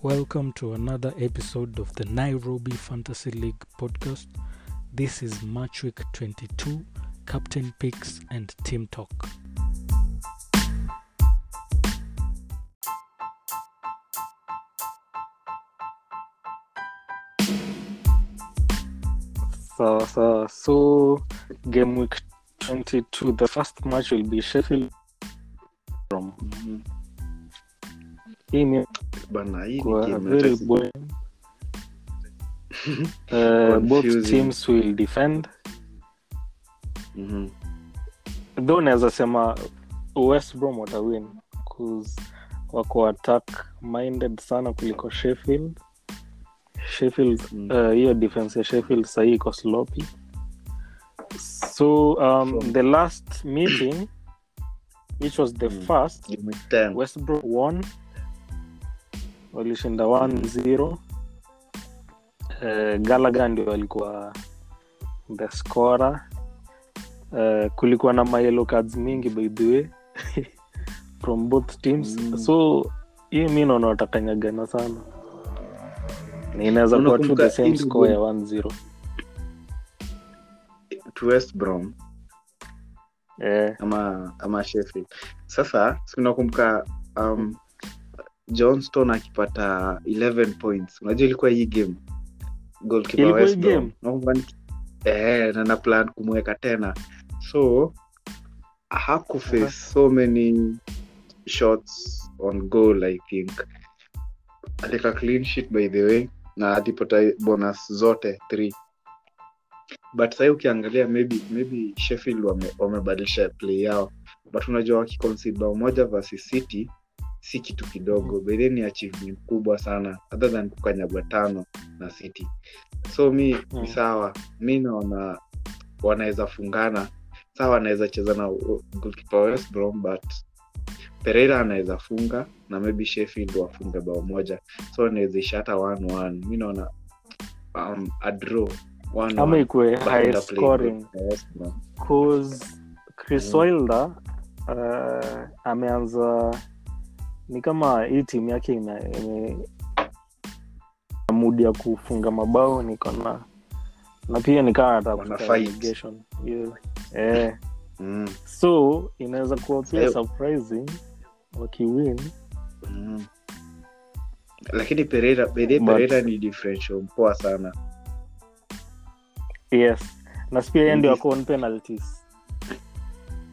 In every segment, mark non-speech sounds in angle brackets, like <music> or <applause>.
Welcome to another episode of the Nairobi Fantasy League podcast. This is Match Week 22, Captain Picks and Team Talk. So, so, so game week 22, the first match will be Sheffield from ni bana hii. Uh, <laughs> both teams will defend Mhm. though naweza sema west brom watawin wako attack minded sana kuliko sheffield sheffield Mm. uh, hiyo defense ya sheffield sahii iko sloppy so um, the last meeting which was the Mm. first Game week 10. west brom won walishinda 1-0 uh, galaga ndio walikuwa the scorer. Uh, kulikuwa na mayelo cards mingi by the way <laughs> from both teams. Mm. so hii mi naona watakanyagana sana. Na inaweza kuwa tu the same score ya game- 1-0 to West Brom. Eh, ama ama Sheffield. Sasa sinakumbuka um, Johnston akipata 11 points. Unajua ilikuwa hii game. Eh, na na plan kumweka tena. So hakuface so many shots on goal i think. Alika clean sheet by the way na alipata bonus zote three. But sahii ukiangalia maybe maybe sheffield wame- wamebadilisha play yao. But unajua wakiconcede bao moja versus city si kitu kidogo by ni achievement kubwa sana other than kukanyagwa tano na city so mi Mm. ni sawa mi naona wanaweza fungana sawa anaweza cheza na goalkeeper West Brom but pereira anaweza funga na maybe sheffield wafunge bao moja so anawezaisha hata 1-1. mi naona um, a draw 1-1. ama ikuwe But high scoring by West cause chris Mm. wilder uh, ameanza ni kama hii timu yake ina ina, na mudi ya kufunga mabao niko na na pia nikawa nataka Wana kufika fight. relegation. Hiyo- eh, Mm, so inaweza kuwa pia surprising wakiwin. Mm. lakini pereira bedhe pereira ni differential mpoa sana. Yes. Na pia ye ndio akon penalties.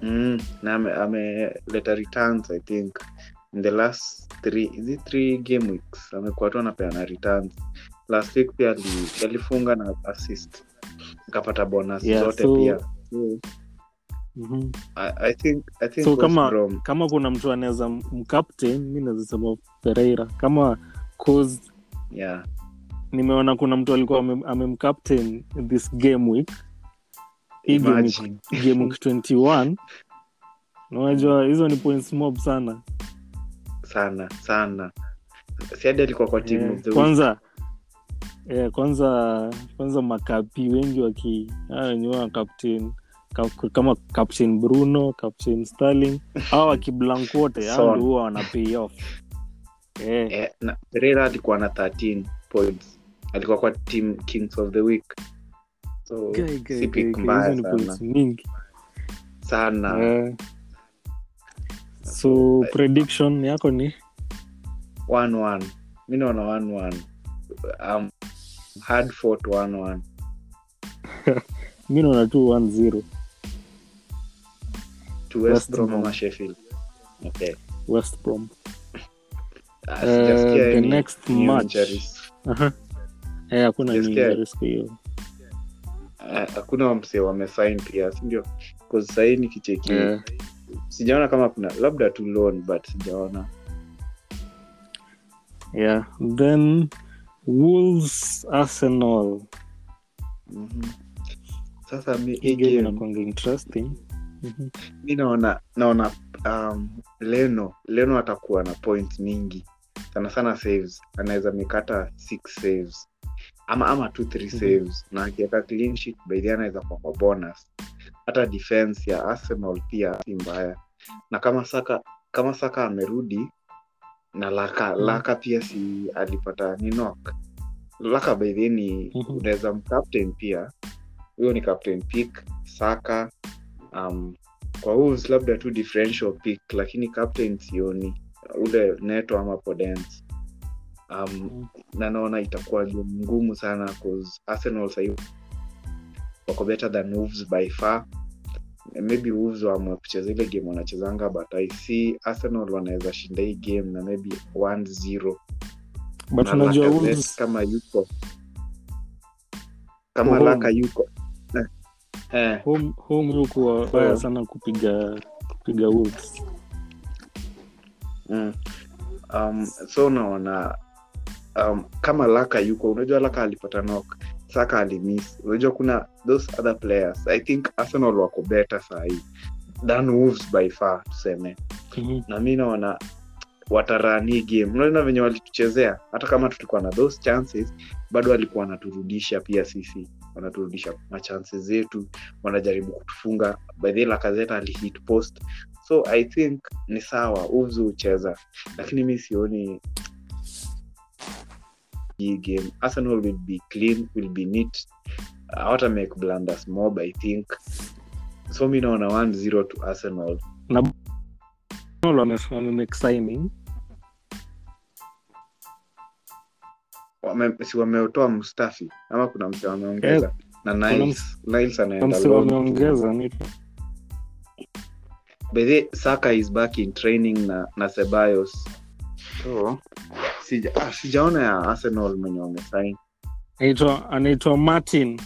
Mm. na ame- ameleta returns i think in the last three is it three game weeks? Amekuwa tu anapeana returns. Last week pia alifunga na assist. Akapata bonus Yeah, zote so- pia. So, Mhm. I, I think, I think so kama kuna mtu anaweza mcaptain mi nawezasema pereira kama cause yeah. nimeona kuna mtu alikuwa ame- amemcaptain this game week. Hii game week, game week 21 <laughs> unajua hizo ni points mob sana sana sana. Siadi alikuwa kwa timu Eh, of the week. kwanza yeah, kwanza kwanza makapi wengi waki hao wenyewe captain kama captain bruno captain starling au wakiblank wote huwa wana pay off. Yeah. yeah, na pereira alikuwa na 13 points. Alikuwa kwa team kings of the week. So si pick mbaya sana. sana. Eh, so prediction yako ni 1-1. mi naona 1-1. um, hard fort one one mi naona <laughs> tu 1-0 to West Brom ama Sheffield. Okay. west brom Ah, Eh, the next match. Aha. Eh, hakuna yeah. siku hiyo Ah, hakuna wamse wamesain pia sindio sahii nikicheki Eh, sijaona kama kuna labda tu loan but sijaona. Yeah then wolves arsenal. Mhm. sasa inakwanga interesting. Mhm. mi naona naona um, leno leno atakuwa na point mingi. Sana sana saves. Anaweza mikata six saves. Ama ama tu three Mhm. saves. Na akiweka clean sheet baidhi anaweza kuwa kwa bonus. Hata defense ya arsenal pia si mbaya na kama saka kama saka amerudi na laka Mm. laka pia si alipata ni laka way ni Mhm. unaweza mcaptain pia huyo ni captain pick saka um, kwa Wolves labda tu differential pick lakini captain sioni ule neto ama podence um, Mm. na naona itakuwa ngumu sana arsenal sahii wako better than Wolves by far maybe Wolves waamue kucheza ile game wanachezanga but i see arsenal wanaweza shinda hii game na maybe 1-0 but unajua Wolves... kama yuko. Kama Home. laka yuko. Eh, eh, home home yuko sana kupiga kupiga Wolves. Mm. um, so naona um, kama laka yuko unajua laka alipata nok saka alimiss unajua kuna those other players. I think arsenal wako better sahii than Wolves by far tuseme. Mhm. na mi naona watarani game. Unaona venye walituchezea hata kama tulikuwa na those chances bado walikuwa wanaturudisha pia sisi. Wanaturudisha machances zetu wanajaribu kutufunga. By the alihit post. So i think ni sawa uvzi hucheza. Lakini mi sioni hii game. Arsenal will be clean will be neat. Hawata make blunders mob i think. So mi naona 1-0 to arsenal. Na wamemake signing. Wame, si wameotoa Mustafi ama kuna mse wameongeza na Niles, Niles anaenda msi wameongeza ni By the way, Saka is back in training na, na sebayos so sija, ah, sijaona ya Arsenal mwenye wamesign anaitwa Martin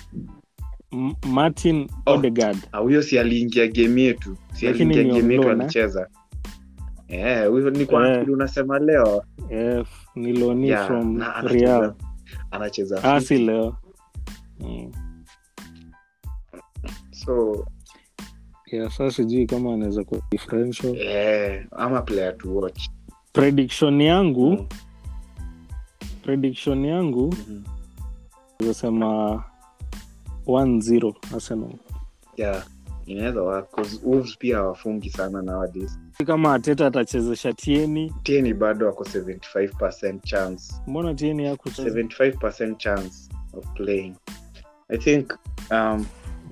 M- Martin Oh. Odegaard Ah, huyo si aliingia game yetu si aliingia game yetu eh? alicheza Eh, huyo ni kwa Eh. unasema leo eh, ni loni Yeah, from na Real anacheza anacheza ah, leo mm. so yeah, saa sijui kama anaweza kuwa differential yeah, ama player to watch prediction yangu Mm. Prediction yangu nasema 1-0 Arsenal yeah inaweza work Wolves pia hawafungi sana nowadays. Kama Ateta atachezesha Tieni tieni bado ako 75 chance. Mbona Tieni hakucheza 75 chance of playing. I think um,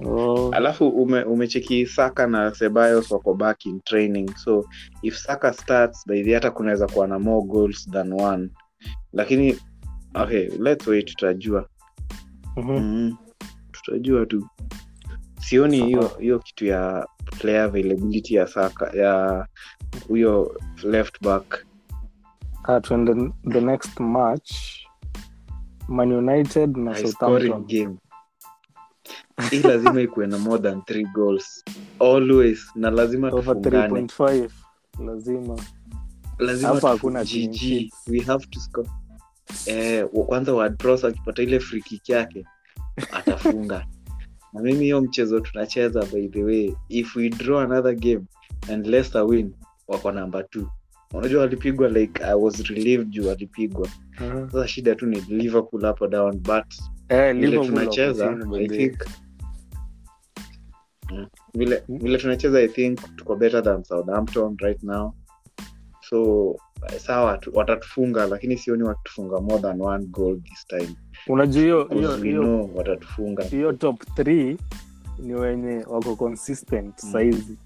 oh, alafu ume, umecheki saka na sebayos wako back in training. So if saka starts by hata kunaweza kuwa na more goals than one lakini okay let's wait tutajua. Mhm. mm, tutajua tu. Sioni hiyo hiyo kitu ya player availability ya saka ya huyo left back. Uh, tuende the next match Man United na Southampton. game. Hii lazima ikuwe na more than three goals. Always. Na lazima tufungane. lazima lazima hakuna GG. we have to score. Eh, kwanza akipata ile free kick yake atafunga. <laughs> Na mimi hiyo mchezo tunacheza by the way if we draw another game and Leicester win wako namba t unajua walipigwa like i was relieved juu walipigwa. Sasa shida tu ni liverpool hapo down but Eh, vile tunacheza i think. Vile vile tunacheza i think tuko better than southampton right now so eh, sawa watatufunga lakini sioni watatufunga more than one goal this time unajua hiyo watatufunga top 3 ni wenye wako consistent Mm. saizi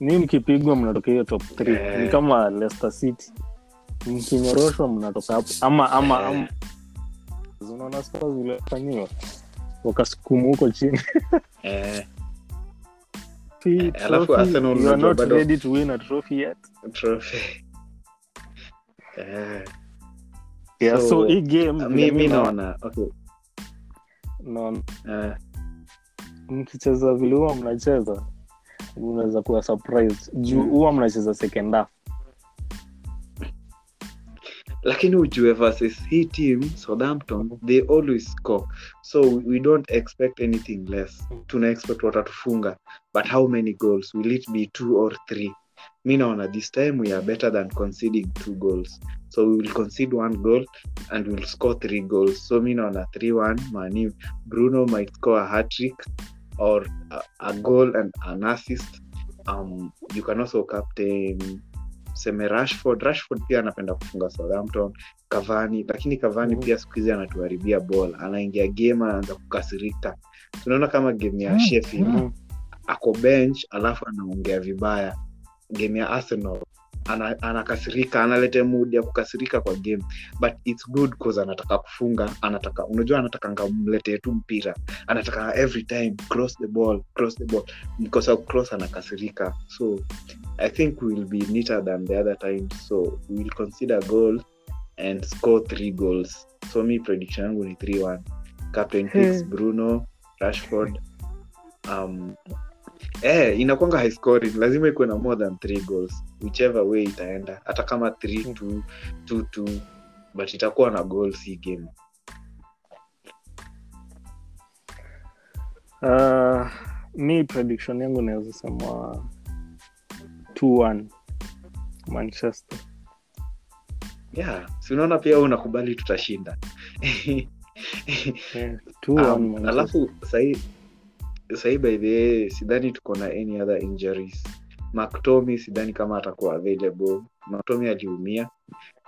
ni mkipigwa mnatoka hiyo top 3 yeah. ni kama Leicester City mkinyoroshwa mnatoka hapo ama ama, yeah. ama. unaona Spurs vile fanyiwa wakasukumu huko chini <laughs> eh, Trophy, Eh, alafu Arsenal you are not bado- ready to win a trophy yet. Trophy. Yeah, so, So, hii game mi, mi naona okay. Naona. Mkicheza vile huwa mnacheza unaweza kuwa surprised. Juu huwa mnacheza second half lakini ujue versus hii team southampton they always score. So we don't expect anything less. Tuna expect watatufunga. But how many goals? Will it be two or three? Mi naona this time we are better than conceding two goals. So we will concede one goal and we'll score three goals. So mi naona 3-1 mani bruno might score a hat-trick or a, a goal and an assist. Um, you can also captain seme rashford rashford pia anapenda kufunga southampton kavani lakini kavani Mhm. pia siku hizi anatuharibia ball anaingia game anaanza kukasirika tunaona kama game ya sheffield Mhm. ako bench alafu anaongea vibaya game ya arsenal ana, anakasirika analete mood ya kukasirika kwa game. But its good cause anataka kufunga anataka unajua anataka ngamletee tu mpira. Anataka every time cross the ball cross the ball. Mkosa cross anakasirika. So i think we be neater than the other time so we will consider goal and score three goals. So mi prediction yangu ni 3-1 captain picks Hmm. bruno rashford um, eh, inakwanga high scoring. Lazima ikuwe na more than three goals. Whichever way itaenda. Hata kama 3-2 2-2 but itakuwa na goals hii game. Uh, mi prediction yangu naweza sema 2-1 manchester. Yeah si unaona pia unakubali tutashinda. <laughs> Yeah, um, alafu sahii sahii by the way sidhani tuko na any other injuries. Mactomy sidhani kama atakuwa available. Mactomy aliumia.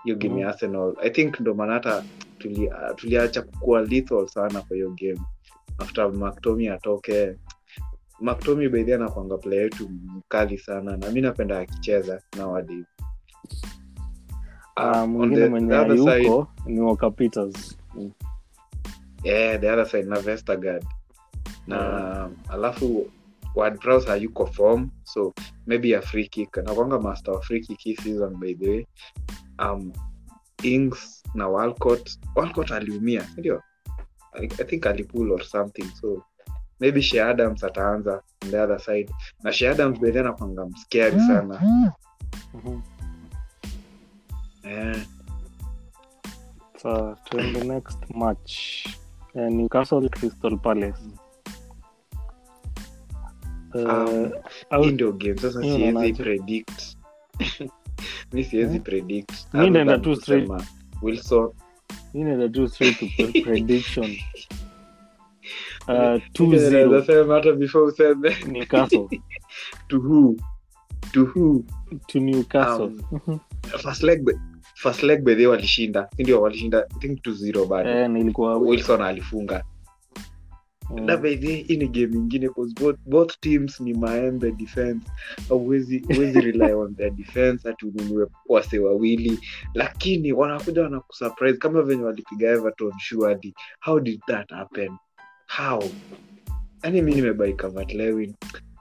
Hiyo game ya arsenal. I think ndo maana hata tuli- uh, tuliacha kukuwa lethal sana kwa hiyo game. After mactomy atoke. Mactomy baidhi anakwanga play yetu mkali sana na mi napenda akicheza nowadays. Ah, mwingine mwenye the other side- yuko ni Walker Peters. Yeah, the other side na Vestergaard na alafu Ward-Prowse hayuko form so maybe a free kick. Nakwanga master wa free kick hii season by the way. Um, Ings na Walcott. Walcott aliumia sindio I, I think alipull or something so maybe she Adams ataanza on the other side. Na she Adams bedhe nakwanga mscari sana. mm-hmm. yeah. so, to the next match. Uh, newcastle crystal palace uh, Um, ndio game sasa siwezi <laughs> predict. Mi siwezi predict. Mi naenda tu straight. Wilson. Mi naenda tu straight to <laughs> prediction. Naweza 2-0 sema hata before useme. Newcastle <laughs> to who? To who? To newcastle. Um, first leg be- first leg by the walishinda. Walishinda i think 2-0 bado. Eh, nilikuwa wilson alifunga mm, hii ni game ingine both, both teams ni maembe defense. Huwezi rely on their defense hati ununue wase wawili. Lakini wanakuja wanakusurprise kama venye walipiga everton surely how did that happen? How? Yani mi nimebai Calvert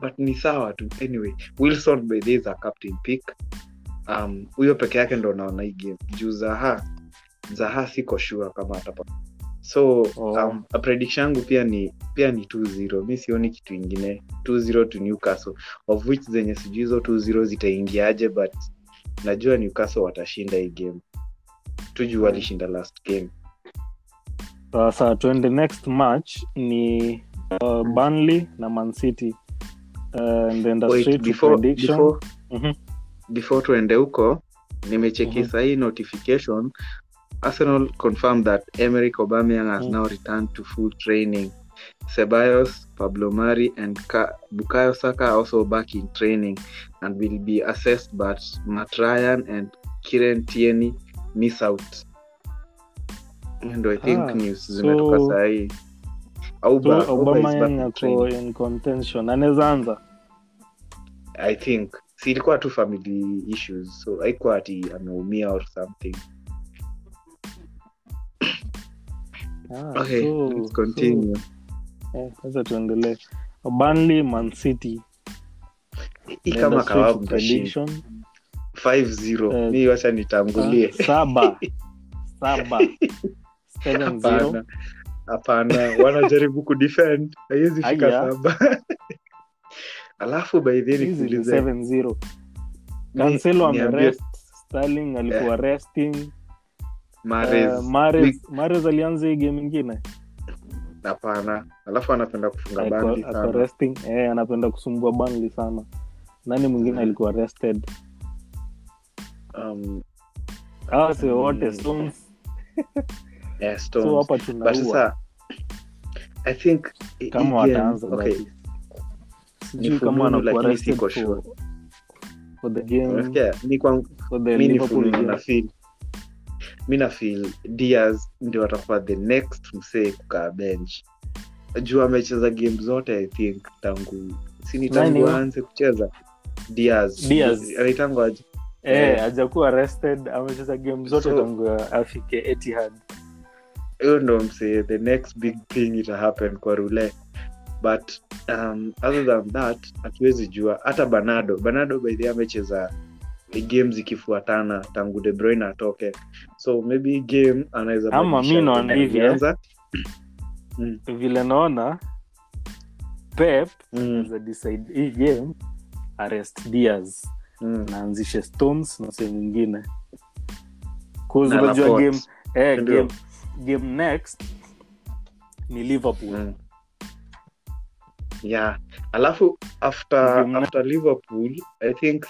but ni sawa tu. Anyway wilson by the is a captain pick. Um huyo peke yake ndo naona hii game. Juu zaha zaha siko sure kama atapa so Oh. um, a prediction yangu pia ni pia ni 2-0 mi sioni kitu ingine. 2-0 to newcastle. Of which zenye sijui hizo 2-0 zitaingiaje but najua newcastle watashinda hii game. Tuju walishinda last game. Sasa tuende next match ni uh, Burnley na mancity uh, and then the Wait, before, prediction. before, before tuende huko nimecheki Mhm. sahii notification arsenal confirmed that emerick aubameyang has mm. now returned to full training. Ceballos pablo mari and Ka- bukayo saka are also back in training and will be assessed but matt ryan and kiren tierney miss out. Ndo i think Ah, news zimetoka so Aubameyang in ako in contention. Anaweza anza? I think si ilikuwa tu family issues so haikuwa ati ameumia or something Ah, okay so- let's continue. so, eh, tuendelee. Burnley Man City. Hii kama straight kawabu to 5-0 Eh, mi wacha nitangulie. Ah, saba. <laughs> Saba. 7-0 hapana. Wanajaribu kudefend. Haiwezi fika saba. <laughs> Alafu by the way hizi ni nikuulize 7-0 Cancelo amerest. Sterling alikuwa resting Mahrez, Uh, Mahrez Mahrez alianza hii game ingine. Hapana. Alafu anapenda kufunga bandi resting. Eh, anapenda kusumbua banli sana. Nani mwingine Mhm. alikuwa rested? Um, si wote Mm. Stones. <laughs> Yeah, so hapa tunaua. i think kama wataanza okay, sijui kama anakuwa rested for, for the game. Yeah, ni kwa for the liverpool game mi nafil dias ndio atakuwa the next msee kukaa bench. Juu amecheza game zote i think tangu sini tangu aanze kucheza? Diaz. Diaz. anaitangu aje eh Eh. hajakuwa arrested amecheza game zote So- tangu afike Etihad. Hiyo ndo msee the next big thing ita happen kwa rule. But um, other than that hatuwezi jua. Hata banado banado baidhi amecheza games zikifuatana tangu de bruyne atoke. So maybe game anaweza Ama mi naona hivi, eh. vile naona pep Mm, decide hii game arrest dias mm. naanzishe stones na sehemu nyingine. Unajua game, eh, Ndio. game, game next ni liverpool. Mm. yeah. Alafu after Game after liverpool i think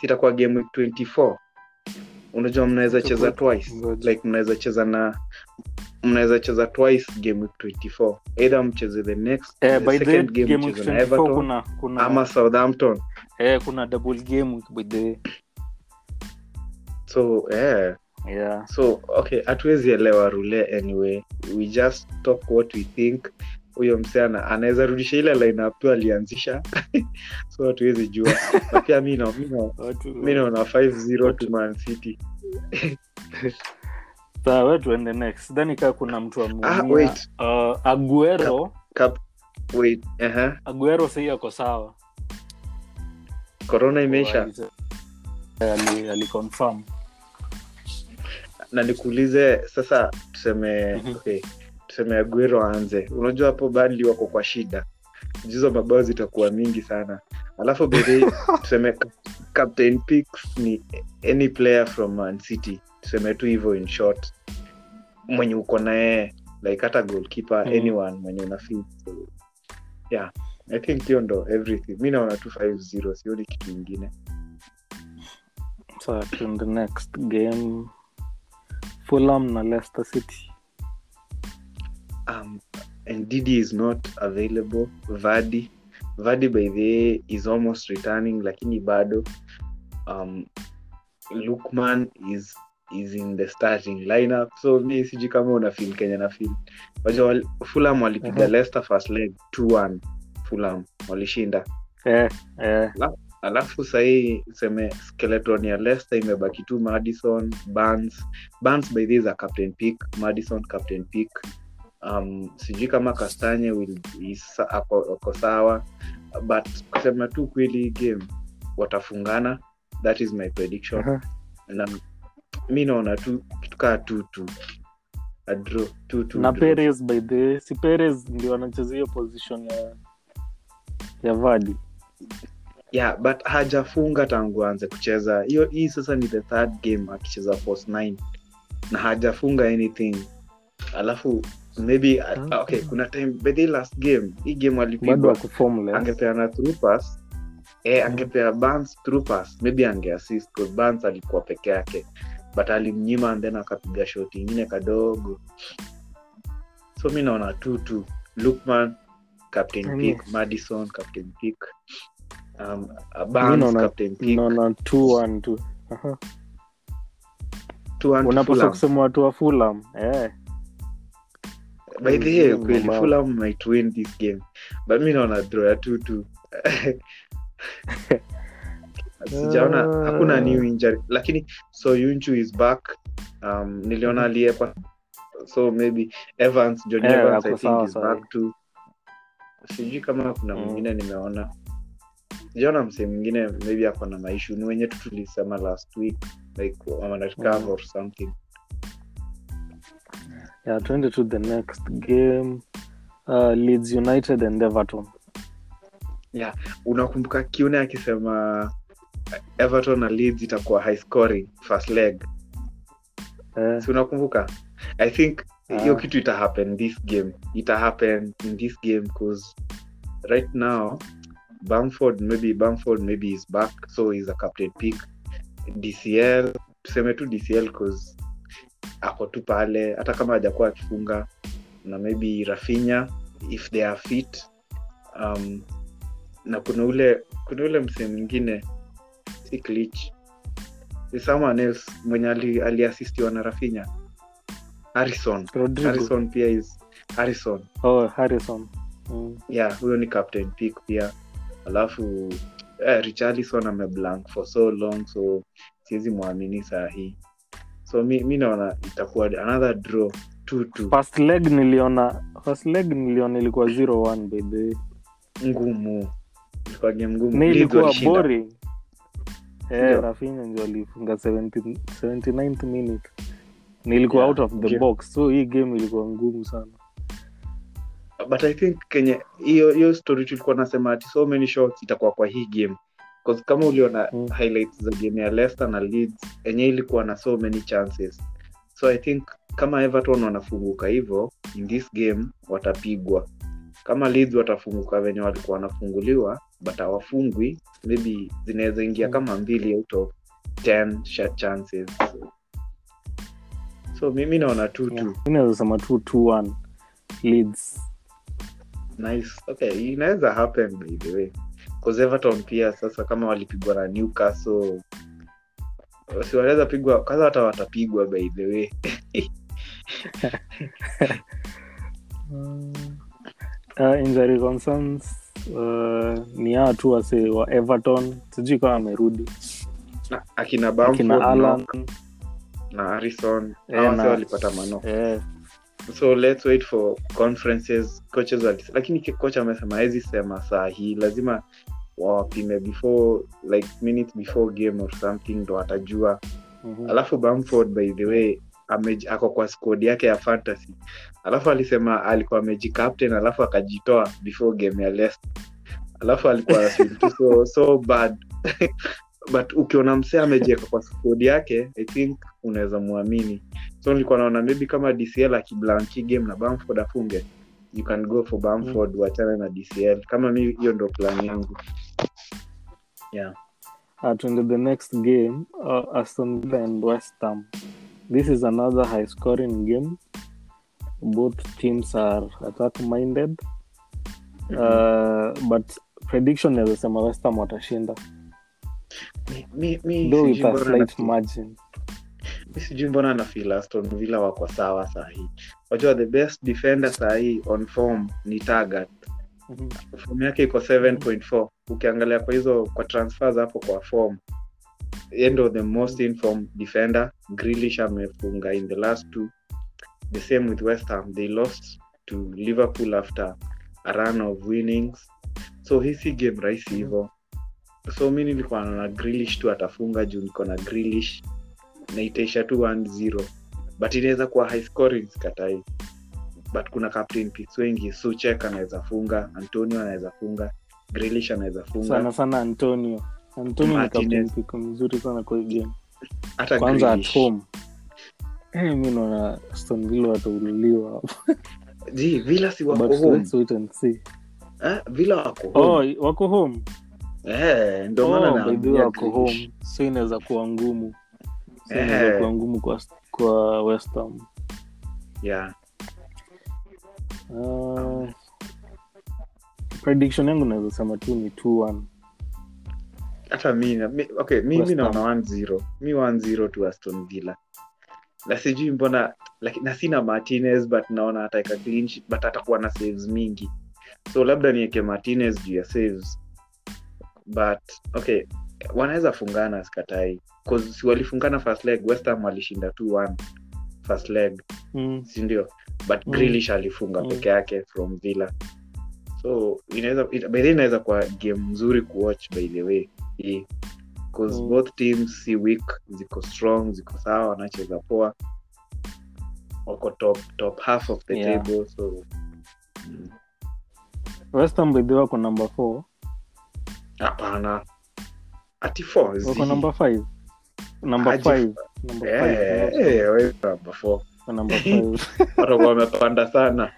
sitakuwa game week 24 unajua mnaweza cheza twice. like mnaweza cheza na mnaweza cheza twice game week 24 either mcheze the next eh, the by the game game mcheze na everton kuna kuna ama southampton. Eh, kuna double game by the so yeah yeah. So okay hatuwezi elewa rule anyway. We just talk what we think huyo msichana anaweza rudisha ile lineup tu alianzisha. <laughs> So hatuwezi jua. Na pia mi naona 5-0 to man city. <laughs> Sawa tuende next. Sidhani kaa kuna mtu ah uh, aguero. Wait uh-huh. aguero sahii ako sawa. Korona imeisha. ali, ali na nikuulize sasa tuseme Mhm. okay tuseme aguero aanze. Unajua hapo bali wako kwa shida. Jizo mabao zitakuwa mingi sana. Alafu bere <laughs> tuseme captain picks ni any player from man city. Tuseme tu hivyo in short. Mwenye uko naye like hata goalkeeper mm. anyone mwenye unafeel so, yeah i think hiyo ndo everything. Mi naona tu 5-0 sioni kitu ingine. So, the next game fulham na leicester city um, and Didi is not available. Vardy, Vardy by the way is almost returning, lakini bado. Um, Lukman is is in the starting lineup, so mi siji kama una feel Kenya na feel. Wal- Fulham walipiga Mhm. Leicester first leg 2-1. Fulham walishinda. eh, eh, alafu sahii seme skeleton ya Leicester imebaki tu Madison, Barnes. Barnes by this a captain pick, Madison captain pick. Um, sijui kama Kastanye ako, sawa but kusema tu kweli game watafungana that is my prediction. Aha. na mi naona tu kitukaa tutu adro tutu na peres by the si peres ndio anacheza hiyo position ya ya vadi yeah but hajafunga tangu aanze kucheza. Hiyo hii sasa ni the third game akicheza force 9 na hajafunga anything. Alafu maybe Ah. okay kuna time by the last game hii game alipigwaangepeana alipigwa ako formless angepeana through pass eh, angepea Barnes through maybe angeassist because Barnes alikuwa peke yake. But alimnyima and then akapiga shot ingine kadogo. So mi naona tu tu. Lukman captain mm. pick Madison captain pick um, uh, Barnes naona- captain pick naona 2-1 tu Aha. two unapaswa kusema watu wa Fulham eh. By the way kweli. Fulham might win this game. But mi naona draw ya two two. <laughs> Sijaona uh... hakuna new injury. Lakini so yunchu is back. Um, niliona aliyekwa so maybe evans john yeah, evans i think sawa is back to sijui kama kuna Mm. mwingine nimeona. Sijaona msee mwingine maybe ako na maishu. Ni wenye tu tulisema last week like wanarecover Mm. or something yeah, tuende to the next game. Uh, Leeds United and Everton. Unakumbuka kiune akisema everton na leeds itakuwa high scoring first leg? Eh, si unakumbuka? I think hiyo Ah. kitu ita happen this game. Ita happen in this game because right now bamford maybe bamford maybe is back so is a captain pick. Dcl tuseme tu dcl cause ako tu pale hata kama hajakuwa akifunga na maybe rafinya if they are fit um, na kuna ule kuna ule msee mwingine si Clich. Someone else mwenye ali- aliasistiwa na rafinya harrison. Rodrigo. Harrison pia is harrison. Oh harrison. Mm. yeah huyo ni captain pick pia. Alafu eh, richarlison ameblank for so long so siwezi mwamini saa hii so mi, mi naona itakuwa another draw two two. First leg niliona first leg niliona ilikuwa 0-1 by ngumu. Ilikuwa game ngumu. Ilikuwa boring. Eh Ndio. rafinha ndio alifunga 79th minute. Nilikuwa Yeah, out of the okay. box. So hii game ilikuwa ngumu sana. But i think kenye hiyo hiyo story tulikuwa nasema ati so many shots itakuwa kwa hii game 'Cause kama uliona Mm. highlights za game ya Leicester na Leeds enye ilikuwa na so many chances. So i think kama everton wanafunguka hivyo in this game watapigwa. Kama Leeds watafunguka venye walikuwa wanafunguliwa but hawafungwi maybe zinaweza ingia Mm. kama mbili out of 10 shot chances. So mimi naona tu tu Mi naweza sema tu 2-1 leads nice. Okay inaweza happen by the way cause everton pia sasa kama walipigwa na newcastle si wanaweza pigwa kwanza hata watapigwa by the way. <laughs> Uh, injury concerns uh, ni hawa tu wase wa everton. Sijui kama amerudi na, akina akina alan na Eh, na- si walipata mano. eh, so let's wait for conferences coaches walis, lakini ki- coach amesema hawezi sema saa hii. Lazima wawapime before like minutes before game or something ndo watajua mhm. alafu Bamford by the way ame, ako kwa skodi yake ya fantasy. Alafu alisema alikuwa ameji captain alafu akajitoa before game ya Leicester. Alafu alikuwa <laughs> so, so bad <laughs> but ukiona msee amejieka kwa squad yake i think unaweza mwamini so nilikuwa naona maybe kama dcl akiblanki game na bamford afunge you can go for bamford mm. wachana na dcl kama mi hiyo ndo plan yangu. Yeah. Uh, tuende the next game uh, aston villa and west ham. This is another high scoring game. Both teams are attack minded. Uh, but prediction naweza sema west ham watashinda. mm mi, mi sijui mbona na- feel aston villa wako sawa sahii. Wajua the best defender sahii on form ni target. Mm-hmm. form yake iko 7.4 ukiangalia kwa hizo kwa transfers hapo kwa form endo the most inform defender. Grilish amefunga in the last two. The same with west ham. They lost to liverpool after a run of winnings. So hisi si game rahisi hivo so mi nilikuwa naona grilish tu atafunga juu niko na grilish na itaisha tu 1-0 but inaweza kuwa high scoring sikatai. But kuna captain picks wengi suchek anaweza funga antonio anaweza funga grilish anaweza funga. Sana sana antonio. Antonio ni captain pick mzuri sana kwa game. Hata kwanza at home. Eh, mi naona aston villa watauliwa hapo. Ji, villa si wako home. wait and see. Eh, villa wako home. oh wako home eh, ndio maana oh, wako home. So inaweza kuwa ngumu. So Eh. inaweza kuwa ngumu kwa, kwa west ham yeah. Uh, prediction yangu naweza sema tu ni 2-1 hata mi, na- mi okay mi, mi West Ham. naona 1-0 mi 1-0 tu aston villa. Na sijui mbona like, na sina martinez but naona ataeka clean sheet, but atakuwa na saves mingi. So labda nieke martinez juu ya saves but okay wanaweza fungana sikatai si walifungana first leg west ham walishinda 2-1 first leg mm. sindio but Mm. grilish alifunga Mm. peke yake from villa so inaweza inaweza kuwa game mzuri kuwatch by the way hii because Mm. both teams si weak ziko strong ziko sawa wanacheza poa wako top top half of the Yeah. table so mm, westham by the way wako number 4 hapana. Ati four, wako zi. number 5 number Aje. 5 number Eh, 5 eh, wewe number four. number <laughs> 5 watakuwa wamepanda sana.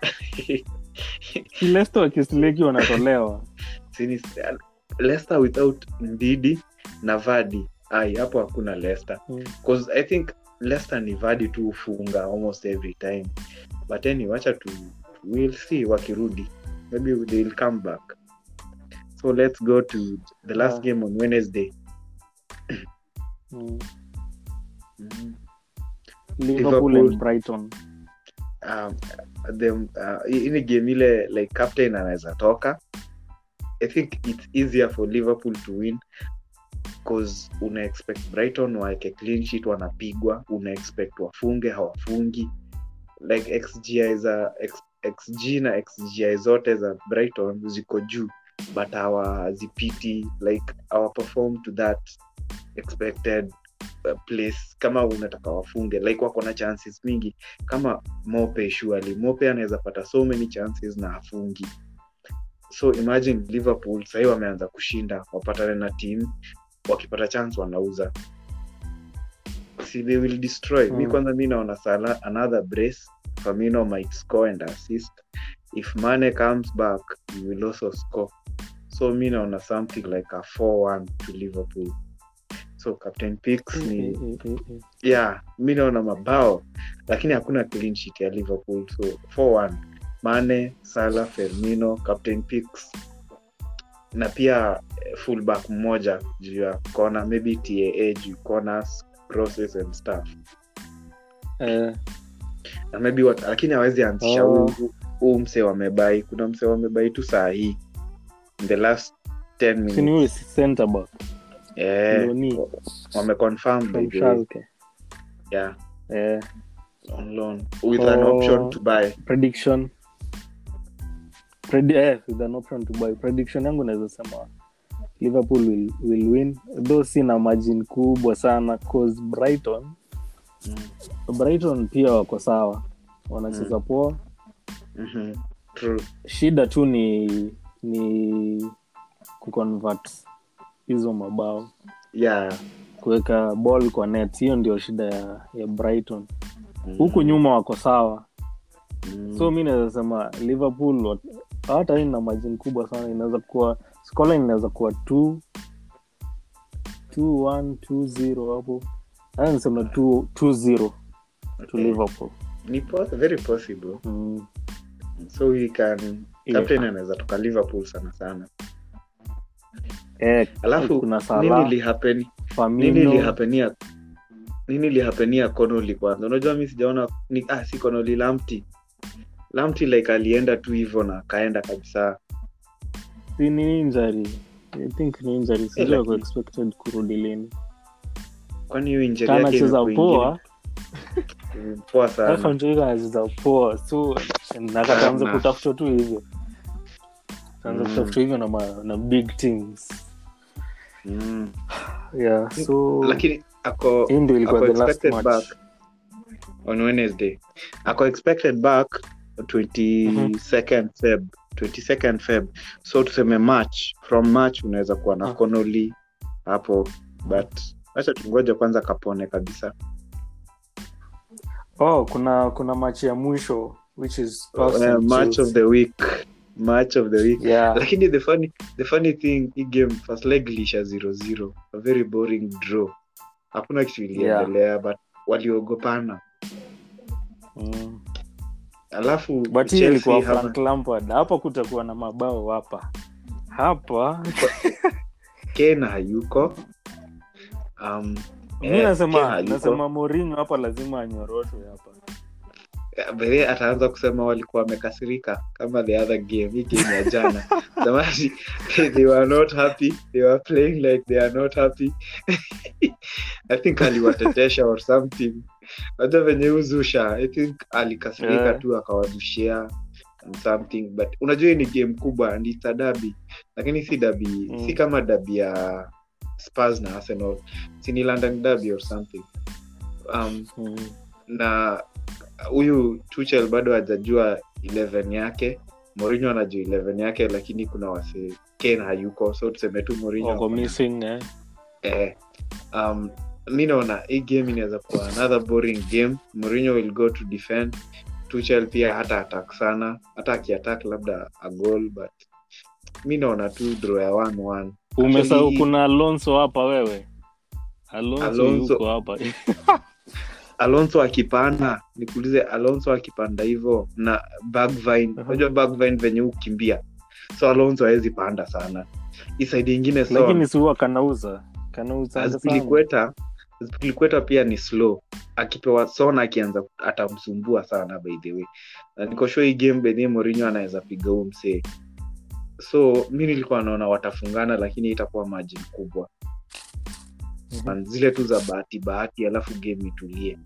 <laughs> Leicester wakisleki wanatolewa. Sini- without ndidi na vadi ai hapo hakuna Leicester Mm. i think Leicester ni vadi tu hufunga almost every time. But any wacha tu will see wakirudi. Maybe they'll come back so let's go to the last Yeah. game on wednesday mm. mm. liverpool and brighton um, the, uh, hii ni game ile like captain anaweza toka i think it's easier for liverpool to win cause una expect brighton waeke clean sheet wanapigwa una expect wafunge hawafungi like xgi za X, xg na xgi zote za brighton ziko juu but hawazipiti like our perform to that expected uh, place. Kama unataka wafunge like wako na chances mingi. Kama mope surely. Mope anaweza pata so many chances na afungi so imagine liverpool sahii wameanza kushinda wapatane na team wakipata chance wanauza. Si they will destroy. Mi Mm. kwanza mi naona sala another brace. Famino might score and assist if mane comes back he will also score so mi naona something like a 4-1 to liverpool so captain picks ni mm, mm, mm. eh. yeah mi naona mabao lakini hakuna clean sheet ya liverpool so 4-1 mane sala fermino captain picks na pia eh, fullback mmoja juu ya kona maybe taa juu corners crosses and stuff uh, na maybe lakini awezi anzisha Oh. huu huu mse wamebai kuna mse wamebai tu saa hii. In the last 10 si ni minutes center back. Eh, Loni. wameconfirm by from the way. Schalke. yeah. Eh, on loan with an Oh. option to buy. prediction. Predi- eh, with an option to buy. Prediction yangu naweza sema liverpool will, will win. Though sina margin kubwa sana cause brighton. Mm. brighton pia wako sawa. Wanacheza poa Mhm. True. shida tu ni ni kuconvert hizo mabao Yeah. kuweka ball kwa net hiyo ndio shida ya, ya brighton Mm. huku nyuma wako sawa Mm. so mi naweza sema liverpool hata hii na majini kubwa sana inaweza kuwa scoreline inaweza kuwa two two one two zero hapo hata nisema two two zero to liverpool Ni po- very possible mm. So we captain anaweza toka liverpool sana sana. Eh, alafu kuna nini Salah, nini Firmino. ilihapenia nini ilihapenia conoli kwanza? Unajua mi sijaona ni, ah, si conoli lamti lamti like alienda tu hivyo na akaenda kabisa. Si ni injury. I think ni injury. Sijui lakini- expected kurudi lini. Kwani hiyo injeri yake imekuwa poa ingine? poa. <laughs> Sana. Alfonso anacheza poa so nakataanza Sana. kutafuta tu hivyo taanza Mm. kutafuta hivyo na, ma, na big teams mm. <sighs> yeah so lakini ako hii ndio ilikuwa the last expected match back on wednesday ako expected back 22nd feb 22nd feb so tuseme march from march unaweza kuwa na Ah. Hapo but wacha tungoja kwanza kapone kabisa oh kuna kuna machi ya mwisho which is awesome uh, match of the week. Match of the week. Yeah. Lakini the funny the funny thing hii game first leg lisha 0-0 a very boring draw. Hakuna kitu iliendelea but waliogopana. Mm. alafu but hii ilikuwa Frank Lampard. Hapa kutakuwa na mabao hapa. Hapa. <laughs> Kena hayuko. Um, mi eh, nasema nasema Mourinho hapa lazima anyoroshwe hapa Ataanza kusema walikuwa wamekasirika kama the other game hii game ya jana <laughs> Samahani, they, they were not happy they were playing like they are not happy <laughs> i think aliwatetesha or something najua venye uzusha i think alikasirika Yeah. tu akawadushia and something but unajua hii ni game kubwa and it's a dabi lakini si dabi Mm. si kama dabi ya spars na arsenal sini london dabi or something um, mm. na huyu tuchel bado hajajua 11 yake. Mourinho anajua 11 yake lakini kuna wase Kane hayuko. So tuseme tu Mourinho missing eh? eh, um, mi naona hii game inaweza kuwa another boring game. Mourinho will go to defend. Tuchel pia hata attack sana. Hata akiattack labda a goal but mi naona tu draw ya 1-1 umesahau kuna alonso hapa wewe. Alonso, Alonso. yuko hapa <laughs> alonso akipanda nikuulize alonso akipanda hivyo na bagvine Aha. unajua bagvine venye ukimbia so alonso hawezi panda sana. Isaidi ingine so lakini si huwa kanauza kanauza sana. Azpilicueta pia ni slow. Akipewa sona akianza atamsumbua sana by the way. Na niko sure hii game bedhi Mourinho anaweza piga huu msee so mi nilikuwa naona watafungana lakini itakuwa maji kubwa Man, zile tu za bahati bahati alafu game itulie.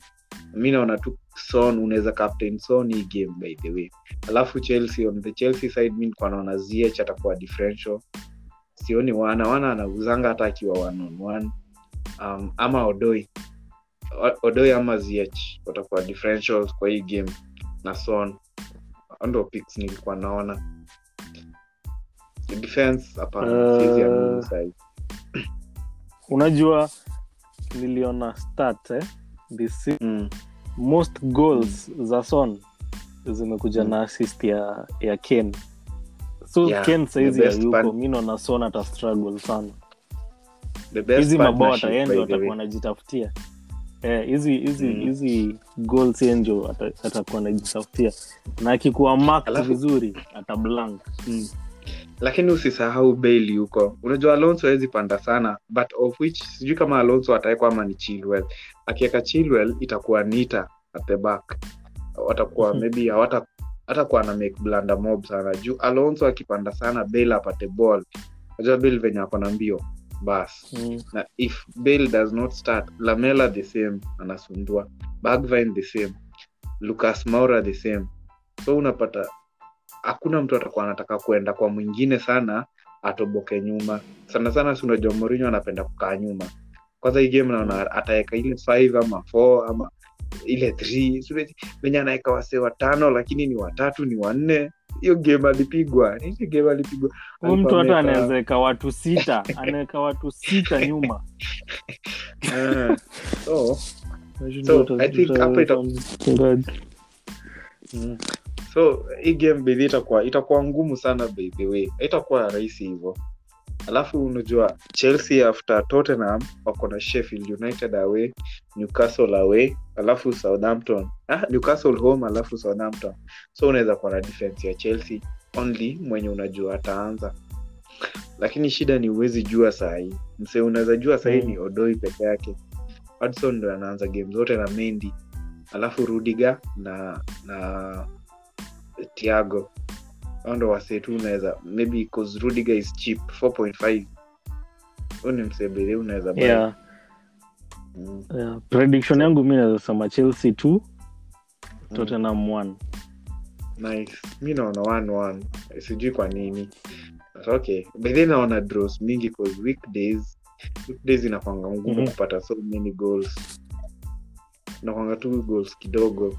Mi naona tu son unaweza captain son hii game by the way. Alafu chelsea on the chelsea side mi nikuwa naona zh atakuwa differential. Sioni wana wana anauzanga hata akiwa one on one. Um, ama odoi. Odoi ama zh watakuwa differentials kwa hii game na son. Ndo picks nilikuwa naona. Defense hapana Uh. Unajua niliona stat eh? This Mm. most goals za son zimekuja Mm. na assist ya ya ken so Yeah, ken saizi part- mi naona son ata struggle sana hizi mabao partnership, ataenda by atakuwa anajitafutia Eh, hizi hizi Mm. hizi goals enjo atakuwa anajitafutia na akikuwa marked Alafu- vizuri ata blank Mm. Lakini usisahau Bailey huko. Unajua alonso hawezi panda sana but of which sijui kama alonso atawekwa ama ni chilwell. Akiweka chilwell itakuwa nita at the back. Watakuwa hmm. maybe hawata hatakuwa na make blanda mob sana. Juu alonso akipanda sana bale apate ball. Unajua bale venye ako na mbio. Bas. Mm. na if bale does not start lamela the same anasumbua bagvine the same. Lucas maura the same. So unapata hakuna mtu atakuwa anataka kuenda kwa mwingine sana atoboke nyuma. Sana sana si unajua Mourinho anapenda kukaa nyuma. Kwanza hii game naona ataweka ile five ama four ama ile three. Venye anaweka wasee watano lakini ni watatu ni wanne. Hiyo game alipigwa. Hiyo game alipigwa. Huyu mtu hata Alikuwa ameweka- anaweza weka watu sita. Anaweka watu sita nyuma. Uh, <laughs> so So, I think hapa ita-. So hii game bedhi itakuwa itakuwa ngumu sana by the way. Haitakuwa rahisi hivyo. Alafu unajua chelsea after tottenham wako na sheffield united away newcastle away alafu southampton. Ah, newcastle home alafu southampton. So unaweza kuwa na defense ya chelsea only mwenye unajua ataanza. Lakini shida ni uwezi jua sahii. Mse unaweza jua sahii Mm. ni odoi peke yake. Hudson ndo anaanza game zote na mendi alafu rudiga na na tiago ao ndo wasee tu unaweza maybe cause rudiger is cheap 4.5 huu ni msebele unaweza yeah, Mm. yeah. prediction yangu mi naweza sema chelsea t tottenham one. Nice. Mi naona one one. Sijui kwa nini. Okay. Bedhe naona draws mingi cause weekdays weekdays inakwanga ngumu Mhm. kupata so many goals. Inakwanga tu goals kidogo.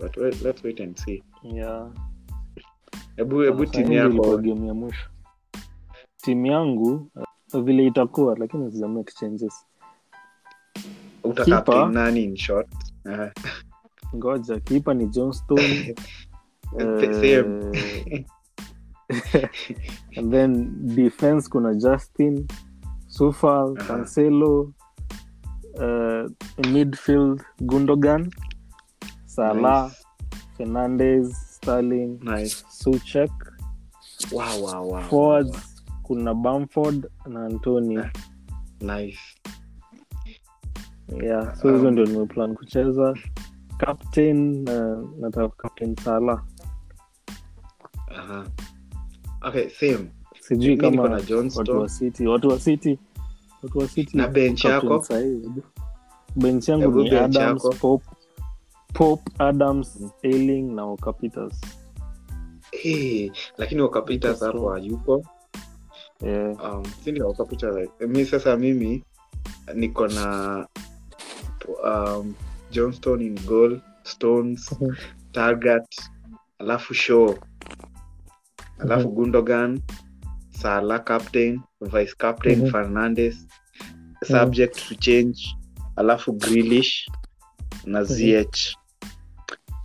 But let's wait and see yeah. hebu hebu timu yako. game ya mwisho. Timu yangu uh, vile itakuwa lakini sija make changes. Utakaptain nani in short? Ah, ngoja kipa ni johnstone <laughs> same. eh, <laughs> and then defense kuna justin sufal Aha. cancelo uh, midfield gundogan salah. Nice. Fernandez sterling Nice. suchek Wow, wow, wow, forwards kuna bamford na antony Nice. yeah so hizo Um, ndio nimeplan kucheza captain uh, nataka captain sala Aha. Okay, same. sijui kama na watu wa city watu wa city watu wa city Na bench yako? bench yangu ni adams yako. Pop pop adams ailing na okapitas Hey, lakini Okapitas hapo hayupo. Yeah. um, sindi wakapitas mi sasa mimi niko na um, johnston in goal stones <laughs> target alafu show alafu Mhm. gundogan sala captain vice captain Mhm. fernandes. Subject to change. Alafu grilish na zh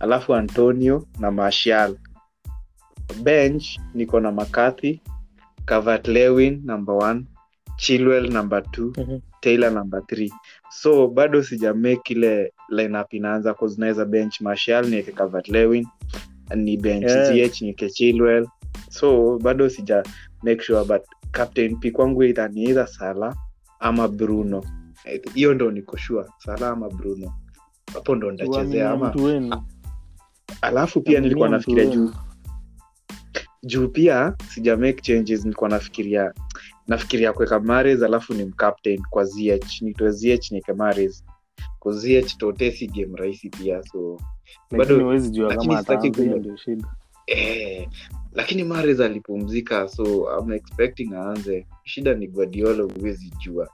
alafu antonio na marshal bench niko na makathi cavat lewin number one chilwell number two Mhm. taylor number three. So bado sijamake ile lineup inaanza naweza bench marshal nieke cavat lewin ni bench Yeah. zh nieke chilwell. So bado sija make sure but captain p kwangu either sala ama bruno. Hiyo ndo niko sure salama bruno hapo ndo Tuamini ndachezea ama? alafu pia nilikuwa nafikiria juu juu pia sija make changes nilikuwa nafikiria nafikiria kuweka mares alafu ni mcaptain kwa zh nitoe zh nieke mares kwa zh tote si game rahisi pia so eh, lakini mares alipumzika so I'm expecting aanze. Shida ni guadiolo huwezi jua